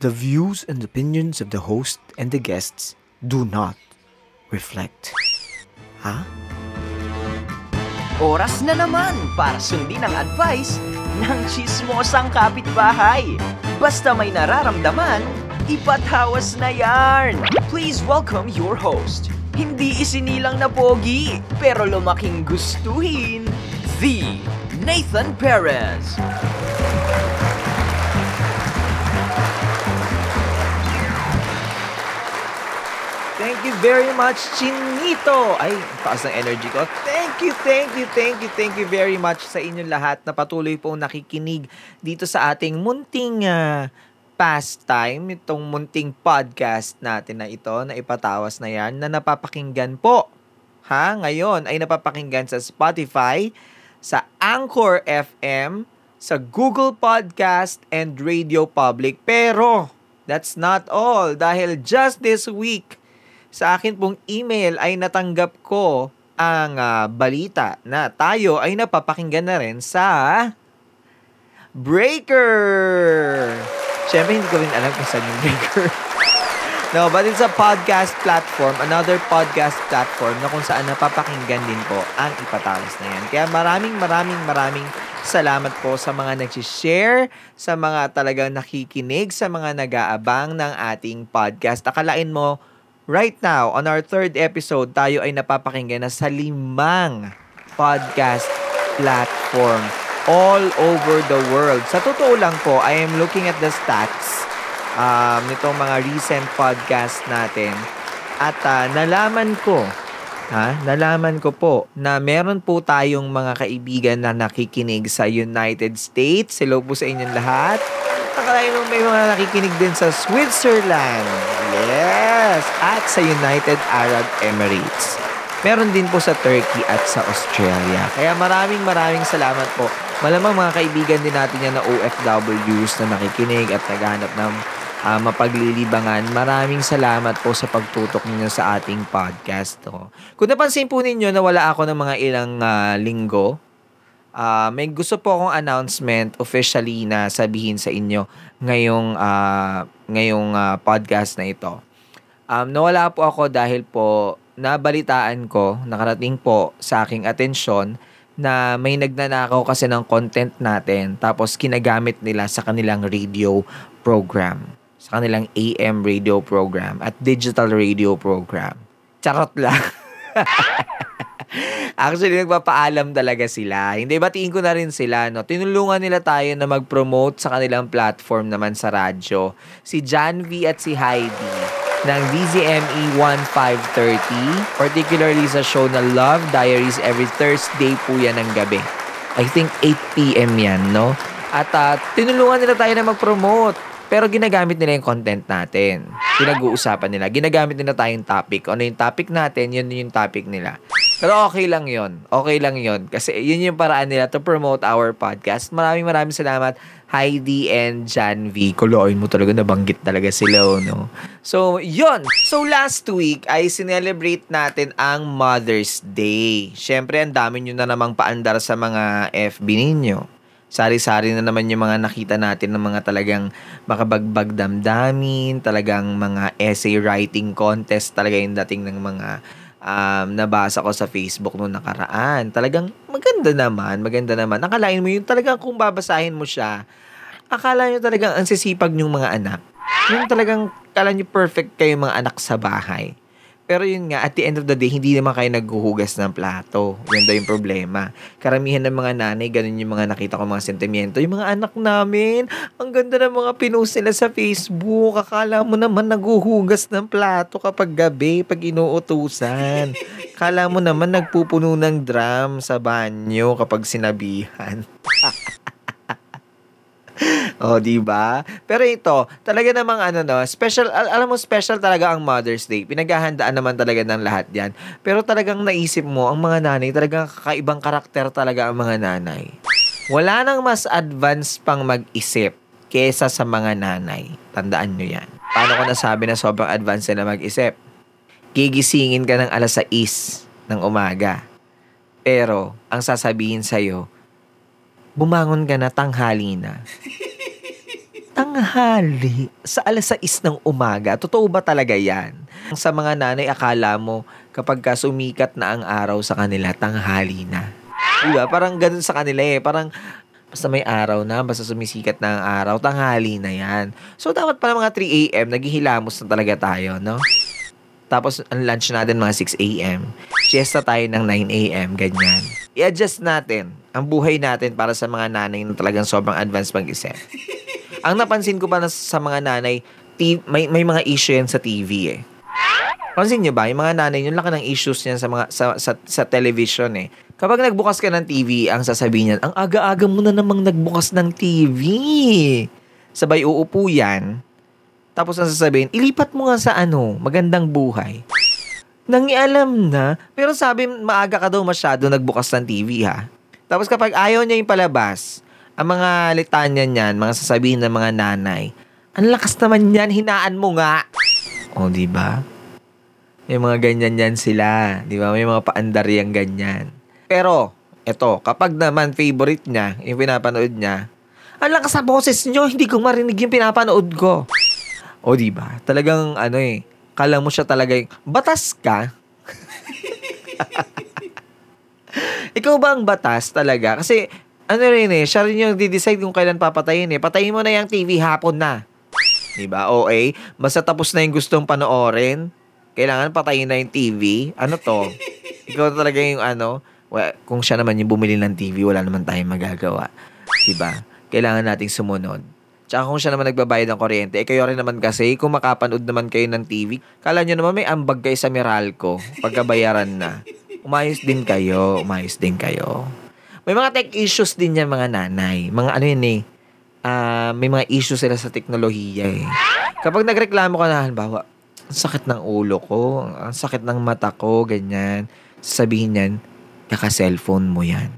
The views and opinions of the host and the guests do not reflect. Ha? Oras na naman para sundin ang advice ng chismosang kapitbahay. Basta may nararamdaman, ipatawas na yarn. Please welcome your host. Hindi isinilang na pogi, pero lumaking gustuhin, the Nathan Perez. Thank you very much, Chinito! Ay, taas ng energy ko. Thank you, thank you, thank you, thank you very much sa inyong lahat na patuloy pong nakikinig dito sa ating munting uh, pastime, itong munting podcast natin na ito, na ipatawas na yan, na napapakinggan po. Ha? Ngayon ay napapakinggan sa Spotify, sa Anchor FM, sa Google Podcast, and Radio Public. Pero, that's not all. Dahil just this week, sa akin pong email ay natanggap ko ang uh, balita na tayo ay napapakinggan na rin sa Breaker. Siyempre, hindi ko rin alam kung saan yung Breaker. no, but it's a podcast platform, another podcast platform na kung saan napapakinggan din po ang ipatalas na yan. Kaya maraming, maraming, maraming salamat po sa mga nag-share, sa mga talagang nakikinig, sa mga nag-aabang ng ating podcast. Akalain mo, Right now, on our third episode, tayo ay napapakinggan na sa limang podcast platform all over the world. Sa totoo lang po, I am looking at the stats um, nitong mga recent podcast natin at uh, nalaman ko ha, nalaman ko po na meron po tayong mga kaibigan na nakikinig sa United States. Hello po sa inyong lahat. Nakalain may mga nakikinig din sa Switzerland. Yes! At sa United Arab Emirates. Meron din po sa Turkey at sa Australia. Kaya maraming maraming salamat po. Malamang mga kaibigan din natin yan na OFWs na nakikinig at naghahanap ng uh, mapaglilibangan. Maraming salamat po sa pagtutok ninyo sa ating podcast. To. Kung napansin po ninyo na wala ako ng mga ilang uh, linggo, uh, may gusto po akong announcement officially na sabihin sa inyo ngayong uh, ngayong uh, podcast na ito. Um, nawala po ako dahil po nabalitaan ko, nakarating po sa aking atensyon na may nagnanakaw kasi ng content natin tapos kinagamit nila sa kanilang radio program, sa kanilang AM radio program at digital radio program. Charot lang. Actually, nagpapaalam talaga sila. Hindi, batiin ko na rin sila. No? Tinulungan nila tayo na mag-promote sa kanilang platform naman sa radyo. Si John V at si Heidi ng DZME 1530, particularly sa show na Love Diaries every Thursday po yan ng gabi. I think 8pm yan, no? At uh, tinulungan nila tayo na mag-promote. Pero ginagamit nila yung content natin. Pinag-uusapan nila. Ginagamit nila tayong topic. Ano yung topic natin, yun yung topic nila. Pero okay lang yon Okay lang yon Kasi yun yung paraan nila to promote our podcast. Maraming maraming salamat Heidi and Jan V. Kuloin mo talaga, nabanggit talaga sila, oh, no? So, yun. So, last week ay sinelebrate natin ang Mother's Day. Siyempre, ang dami nyo na namang paandar sa mga FB ninyo sari-sari na naman yung mga nakita natin ng mga talagang makabagbag damdamin, talagang mga essay writing contest talaga yung dating ng mga um, nabasa ko sa Facebook noong nakaraan. Talagang maganda naman, maganda naman. Akalain mo yung talagang kung babasahin mo siya, akala nyo talagang ang sisipag nyong mga anak. Yung talagang kala nyo perfect kayo mga anak sa bahay. Pero yun nga, at the end of the day, hindi naman kayo naghuhugas ng plato. Yan daw yung problema. Karamihan ng mga nanay, ganun yung mga nakita ko mga sentimiento. Yung mga anak namin, ang ganda ng mga pinost nila sa Facebook. Akala mo naman naghuhugas ng plato kapag gabi, pag inuutusan. Akala mo naman nagpupuno ng drum sa banyo kapag sinabihan. oh, di ba? Pero ito, talaga namang ano no, special al- alam mo special talaga ang Mother's Day. Pinaghahandaan naman talaga ng lahat 'yan. Pero talagang naisip mo ang mga nanay, talagang kakaibang karakter talaga ang mga nanay. Wala nang mas advance pang mag-isip kesa sa mga nanay. Tandaan nyo yan. Paano ko nasabi na sobrang advance na mag-isip? Gigisingin ka ng alas 6 ng umaga. Pero, ang sasabihin sa'yo, bumangon ka na tanghali na. Tanghali sa alas 6 ng umaga. Totoo ba talaga yan? Sa mga nanay, akala mo kapag ka sumikat na ang araw sa kanila, tanghali na. Diba? Parang ganun sa kanila eh. Parang basta may araw na, basta sumisikat na ang araw, tanghali na yan. So, dapat pala mga 3 a.m., naghihilamos na talaga tayo, no? Tapos, ang lunch natin mga 6 a.m. Siesta tayo ng 9 a.m., ganyan. I-adjust natin ang buhay natin para sa mga nanay na talagang sobrang advanced mag-isip. Ang napansin ko pa na sa mga nanay, t- may, may mga issue yan sa TV eh. Pansin nyo ba, yung mga nanay, yung laki ng issues niyan sa, mga, sa, sa, sa television eh. Kapag nagbukas ka ng TV, ang sasabihin niyan, ang aga-aga mo na namang nagbukas ng TV. Sabay uupo yan. Tapos ang sasabihin, ilipat mo nga sa ano, magandang buhay. Nangialam na, pero sabi, maaga ka daw masyado nagbukas ng TV ha. Tapos kapag ayaw niya yung palabas, ang mga litanya niyan, mga sasabihin ng mga nanay, ang lakas naman yan, hinaan mo nga. O, di ba? May mga ganyan yan sila. Di ba? May mga paandar yang ganyan. Pero, eto, kapag naman favorite niya, yung pinapanood niya, ang lakas sa boses niyo, hindi ko marinig yung pinapanood ko. O, di ba? Talagang, ano eh, kala mo siya talaga yung, batas ka? Ikaw ba ang batas talaga? Kasi, ano rin eh, siya rin yung di-decide kung kailan papatayin eh. Patayin mo na yung TV hapon na. Diba? OA. Basta tapos na yung gustong panoorin. Kailangan patayin na yung TV. Ano to? Ikaw talaga yung ano. Well, kung siya naman yung bumili ng TV, wala naman tayong magagawa. Diba? Kailangan nating sumunod. Tsaka kung siya naman nagbabayad ng kuryente, eh kayo rin naman kasi, kung makapanood naman kayo ng TV, kala nyo naman may ambag kayo sa Meralco, pagkabayaran na. Umayos din kayo, umayos din kayo. May mga tech issues din yan mga nanay. Mga ano yun eh, ah, may mga issues sila sa teknolohiya eh. Kapag nagreklamo ka na, halimbawa, ang sakit ng ulo ko, ang sakit ng mata ko, ganyan. Sabihin niyan, kaka-cellphone mo yan.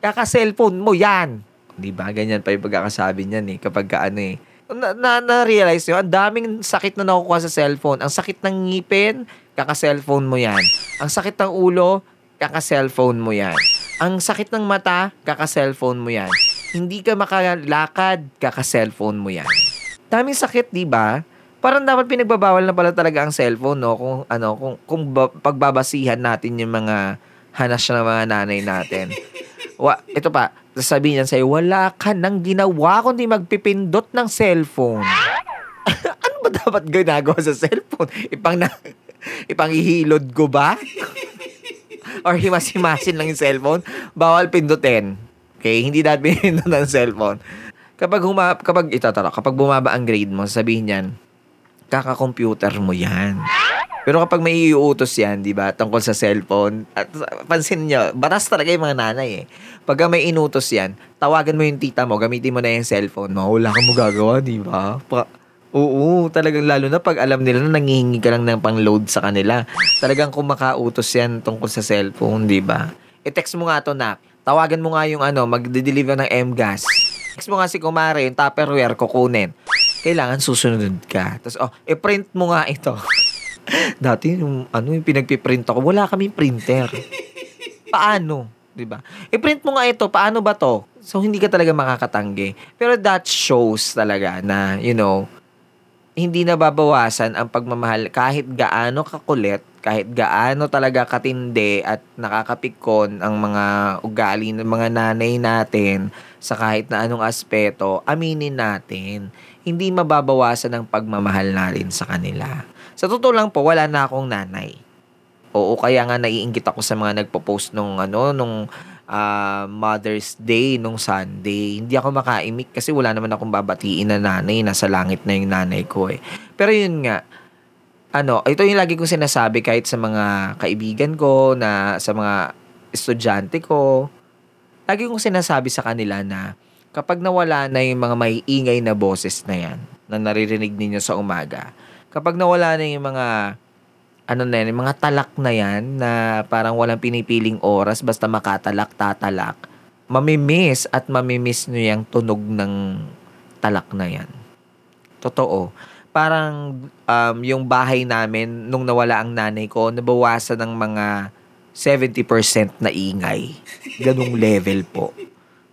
Kaka-cellphone mo yan! Di ba? Ganyan pa yung pagkakasabi niyan eh. Kapag ka ano eh. Na, na, na-realize nyo, ang daming sakit na nakukuha sa cellphone. Ang sakit ng ngipin, kaka-cellphone mo yan. Ang sakit ng ulo, kaka-cellphone mo yan. Ang sakit ng mata, kaka-cellphone mo yan. Hindi ka makalakad, kaka-cellphone mo yan. Daming sakit, di ba? Parang dapat pinagbabawal na pala talaga ang cellphone, no? Kung ano, kung, kung ba, pagbabasihan natin yung mga hanas ng mga nanay natin. Wa, ito pa, sasabihin niyan sa'yo, wala ka nang ginawa kundi magpipindot ng cellphone. ano ba dapat ginagawa sa cellphone? Ipang na, ipang ihilod ko ba? Or himas-himasin lang yung cellphone? Bawal pindutin. Okay? Hindi dapat pinindot ng cellphone. Kapag huma, kapag ito tara, kapag bumaba ang grade mo, sabihin niyan, kaka-computer mo yan. Pero kapag may iuutos yan, di ba, tungkol sa cellphone, at pansin nyo, batas talaga yung mga nanay eh. Pag may inutos yan, tawagan mo yung tita mo, gamitin mo na yung cellphone mo, wala kang magagawa, di ba? Pa- Oo, talagang lalo na pag alam nila na nangihingi ka lang ng pang-load sa kanila. Talagang kung makautos yan tungkol sa cellphone, di ba? I-text mo nga to, nak. Tawagan mo nga yung ano, magde-deliver ng M-gas. Text mo nga si Kumare, yung Tupperware, kukunin. Kailangan susunod ka. Tapos, oh, i-print mo nga ito. Dati, yung, ano, yung pinagpiprint ako, wala kaming printer. Paano? 'di ba? I-print mo nga ito, paano ba 'to? So hindi ka talaga makakatanggi. Pero that shows talaga na, you know, hindi na babawasan ang pagmamahal kahit gaano kakulit, kahit gaano talaga katindi at nakakapikon ang mga ugali ng mga nanay natin sa kahit na anong aspeto, aminin natin. Hindi mababawasan ang pagmamahal natin sa kanila. Sa totoo lang po, wala na akong nanay. Oo, kaya nga naiinggit ako sa mga nagpo-post nung ano, nung uh, Mother's Day, nung Sunday. Hindi ako makaimik kasi wala naman akong babatiin na nanay. Nasa langit na yung nanay ko eh. Pero yun nga, ano, ito yung lagi kong sinasabi kahit sa mga kaibigan ko, na sa mga estudyante ko. Lagi kong sinasabi sa kanila na kapag nawala na yung mga may ingay na boses na yan, na naririnig ninyo sa umaga, kapag nawala na yung mga ano na yan, mga talak na yan na parang walang pinipiling oras basta makatalak, tatalak, mamimiss at mamimiss nyo yung tunog ng talak na yan. Totoo. Parang um, yung bahay namin, nung nawala ang nanay ko, nabawasan ng mga 70% na ingay. Ganong level po.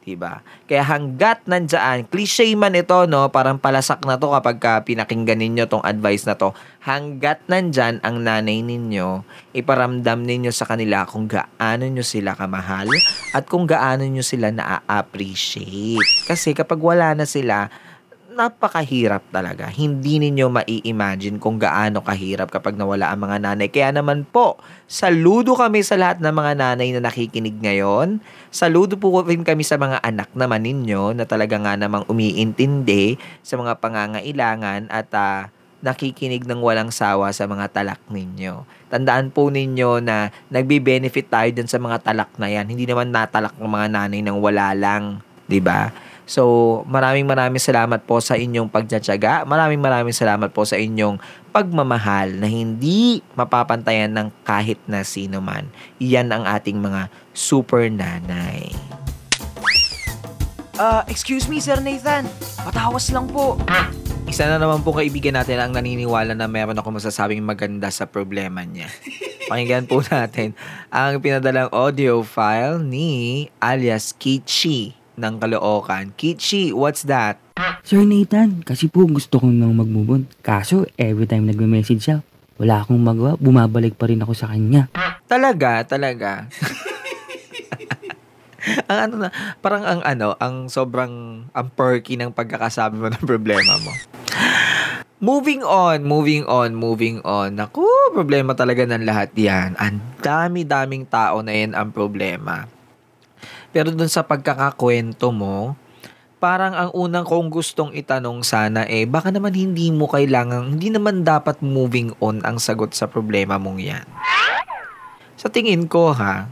Diba? Kaya hanggat nandyan, cliche man ito, no? Parang palasak na to kapag ka pinakinggan ninyo tong advice na to. Hanggat nandyan ang nanay ninyo, iparamdam ninyo sa kanila kung gaano nyo sila kamahal at kung gaano nyo sila na-appreciate. Kasi kapag wala na sila, napakahirap talaga. Hindi ninyo mai-imagine kung gaano kahirap kapag nawala ang mga nanay. Kaya naman po, saludo kami sa lahat ng mga nanay na nakikinig ngayon. Saludo po rin kami sa mga anak naman ninyo na talaga nga namang umiintindi sa mga pangangailangan at uh, nakikinig ng walang sawa sa mga talak ninyo. Tandaan po ninyo na nagbe-benefit tayo dun sa mga talak na yan. Hindi naman natalak ng mga nanay ng wala lang. 'di ba? So, maraming maraming salamat po sa inyong pagtsatsaga. Maraming maraming salamat po sa inyong pagmamahal na hindi mapapantayan ng kahit na sino man. Iyan ang ating mga super nanay. Uh, excuse me, Sir Nathan. Patawas lang po. Isa na naman po kaibigan natin ang naniniwala na meron ako masasabing maganda sa problema niya. Pakinggan po natin ang pinadalang audio file ni alias Kichi ng Caloocan. Kichi, what's that? Sir Nathan, kasi po gusto ko nang mag-move on. Kaso, every time nagme-message siya, wala akong magawa, bumabalik pa rin ako sa kanya. Talaga, talaga. ang ano na, parang ang ano, ang sobrang ang perky ng pagkakasabi mo ng problema mo. Moving on, moving on, moving on. Naku, problema talaga ng lahat yan. Ang dami-daming tao na yan ang problema. Pero dun sa pagkakakwento mo, parang ang unang kong gustong itanong sana eh, baka naman hindi mo kailangan, hindi naman dapat moving on ang sagot sa problema mong yan. Sa tingin ko ha,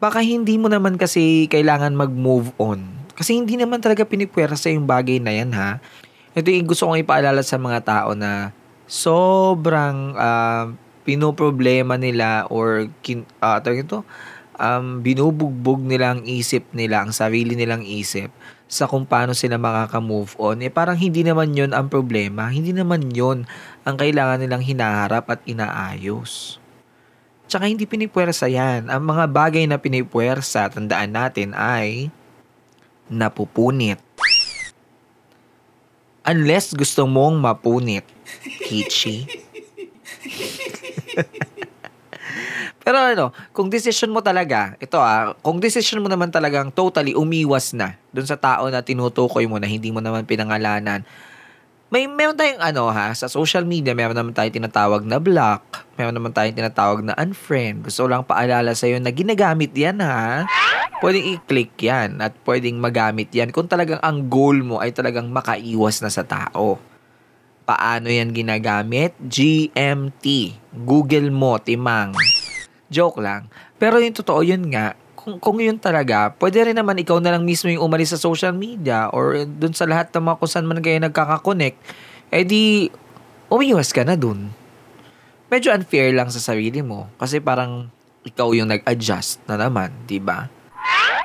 baka hindi mo naman kasi kailangan mag-move on. Kasi hindi naman talaga pinipwersa yung bagay na yan ha. Ito yung gusto kong ipaalala sa mga tao na sobrang uh, pinoproblema nila or kin, uh, ito, um, binubugbog nila ang isip nila, ang sarili nilang isip sa kung paano sila makaka-move on, eh parang hindi naman yon ang problema. Hindi naman yon ang kailangan nilang hinaharap at inaayos. Tsaka hindi pinipwersa yan. Ang mga bagay na pinipwersa, tandaan natin ay napupunit. Unless gusto mong mapunit, Kichi. Pero ano, kung decision mo talaga, ito ah, kung decision mo naman talagang totally umiwas na dun sa tao na tinutukoy mo na hindi mo naman pinangalanan, may meron tayong ano ha, sa social media, meron naman tayong tinatawag na block, meron naman tayong tinatawag na unfriend. Gusto lang paalala sa iyo na ginagamit yan ha. Pwedeng i-click yan at pwedeng magamit yan kung talagang ang goal mo ay talagang makaiwas na sa tao. Paano yan ginagamit? GMT. Google mo, timang. Joke lang. Pero yung totoo yun nga, kung, kung yun talaga, pwede rin naman ikaw na lang mismo yung umalis sa social media or dun sa lahat ng mga kung saan man kayo nagkakakonect, eh di, umiwas ka na dun. Medyo unfair lang sa sarili mo kasi parang ikaw yung nag-adjust na naman, di ba?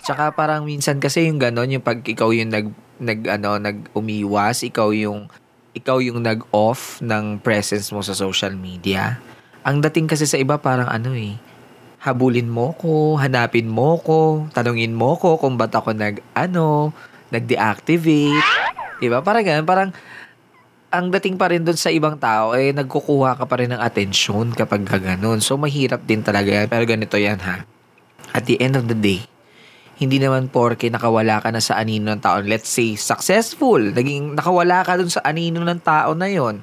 Tsaka parang minsan kasi yung ganon, yung pag ikaw yung nag, nag, ano, nag-umiwas, ikaw yung, ikaw yung nag-off ng presence mo sa social media. Ang dating kasi sa iba parang ano eh, habulin mo ko, hanapin mo ko, tanungin mo ko kung ba't ako nag, ano, nag-deactivate. Diba? Parang ganun, parang ang dating pa rin doon sa ibang tao, eh, nagkukuha ka pa rin ng atensyon kapag ganun. So, mahirap din talaga yan. Pero ganito yan, ha? At the end of the day, hindi naman porke nakawala ka na sa anino ng tao. Let's say, successful. Naging nakawala ka dun sa anino ng tao na yon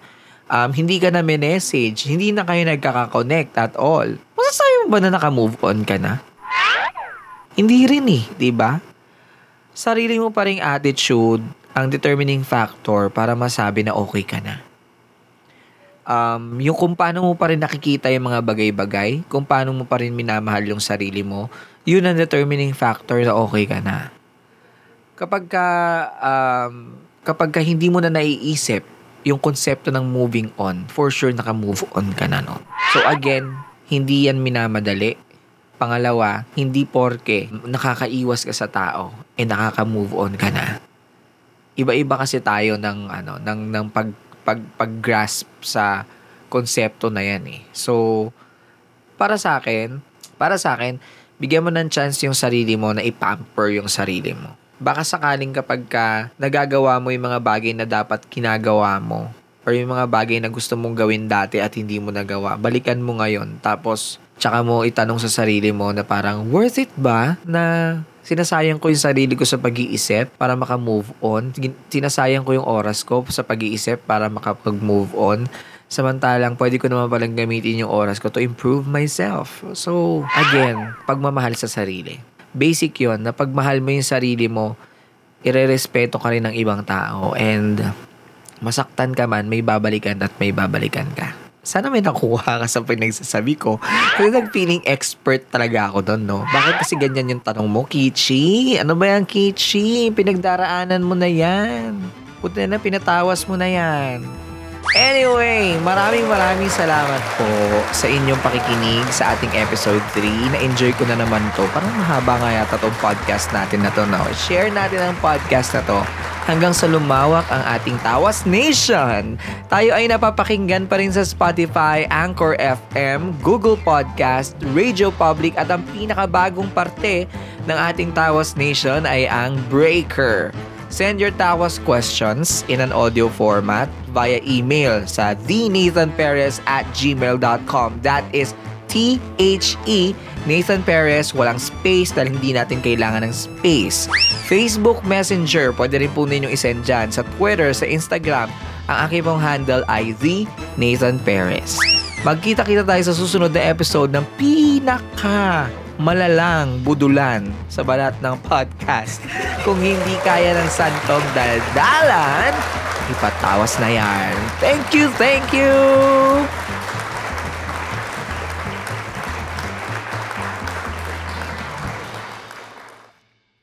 um, hindi ka na message, hindi na kayo nagkaka-connect at all, masasabi mo ba na naka-move on ka na? Hindi rin eh, di ba? Sarili mo pa rin attitude ang determining factor para masabi na okay ka na. Um, yung kung paano mo pa rin nakikita yung mga bagay-bagay, kung paano mo pa rin minamahal yung sarili mo, yun ang determining factor na okay ka na. Kapag ka, um, kapag ka hindi mo na naiisip yung konsepto ng moving on, for sure naka-move on ka na nun. So again, hindi yan minamadali. Pangalawa, hindi porke nakakaiwas ka sa tao, eh nakaka-move on ka na. Iba-iba kasi tayo ng ano, ng ng pag pag pag-grasp sa konsepto na yan eh. So para sa akin, para sa akin, bigyan mo ng chance yung sarili mo na ipamper yung sarili mo. Baka sakaling kapag ka nagagawa mo yung mga bagay na dapat kinagawa mo or yung mga bagay na gusto mong gawin dati at hindi mo nagawa, balikan mo ngayon. Tapos, tsaka mo itanong sa sarili mo na parang, worth it ba na sinasayang ko yung sarili ko sa pag-iisip para maka-move on? Sinasayang ko yung oras ko sa pag-iisip para makapag-move on? Samantalang, pwede ko naman palang gamitin yung oras ko to improve myself. So, again, pagmamahal sa sarili. Basic yon na pagmahal mo yung sarili mo, irerespeto ka rin ng ibang tao and masaktan ka man, may babalikan at may babalikan ka. Sana may nakuha ka sa pinagsasabi ko. Kasi nag-feeling expert talaga ako doon, no? Bakit kasi ganyan yung tanong mo, Kichi? Ano ba yan, Kichi? Pinagdaraanan mo na yan. Puti na, pinatawas mo na yan. Anyway, maraming maraming salamat po sa inyong pakikinig sa ating episode 3. Na-enjoy ko na naman to. Parang mahaba nga yata tong podcast natin na to. No? Share natin ang podcast na to hanggang sa lumawak ang ating Tawas Nation. Tayo ay napapakinggan pa rin sa Spotify, Anchor FM, Google Podcast, Radio Public at ang pinakabagong parte ng ating Tawas Nation ay ang Breaker. Send your Tawas questions in an audio format via email sa thenathanperez at gmail.com. That is T-H-E Nathan Perez, walang space dahil hindi natin kailangan ng space. Facebook Messenger, pwede rin po ninyong isend dyan. Sa Twitter, sa Instagram, ang aking pong handle ay The Nathan Perez. Magkita-kita tayo sa susunod na episode ng pinaka malalang budulan sa balat ng podcast. Kung hindi kaya ng santong daldalan, ipatawas na yan. Thank you, thank you!